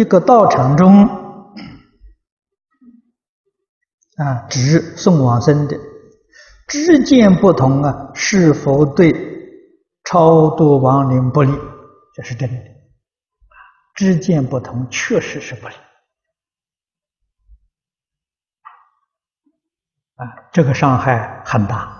一个道场中啊，值送往生的知见不同啊，是否对超度亡灵不利？这是真的。知见不同，确实是不利。啊，这个伤害很大。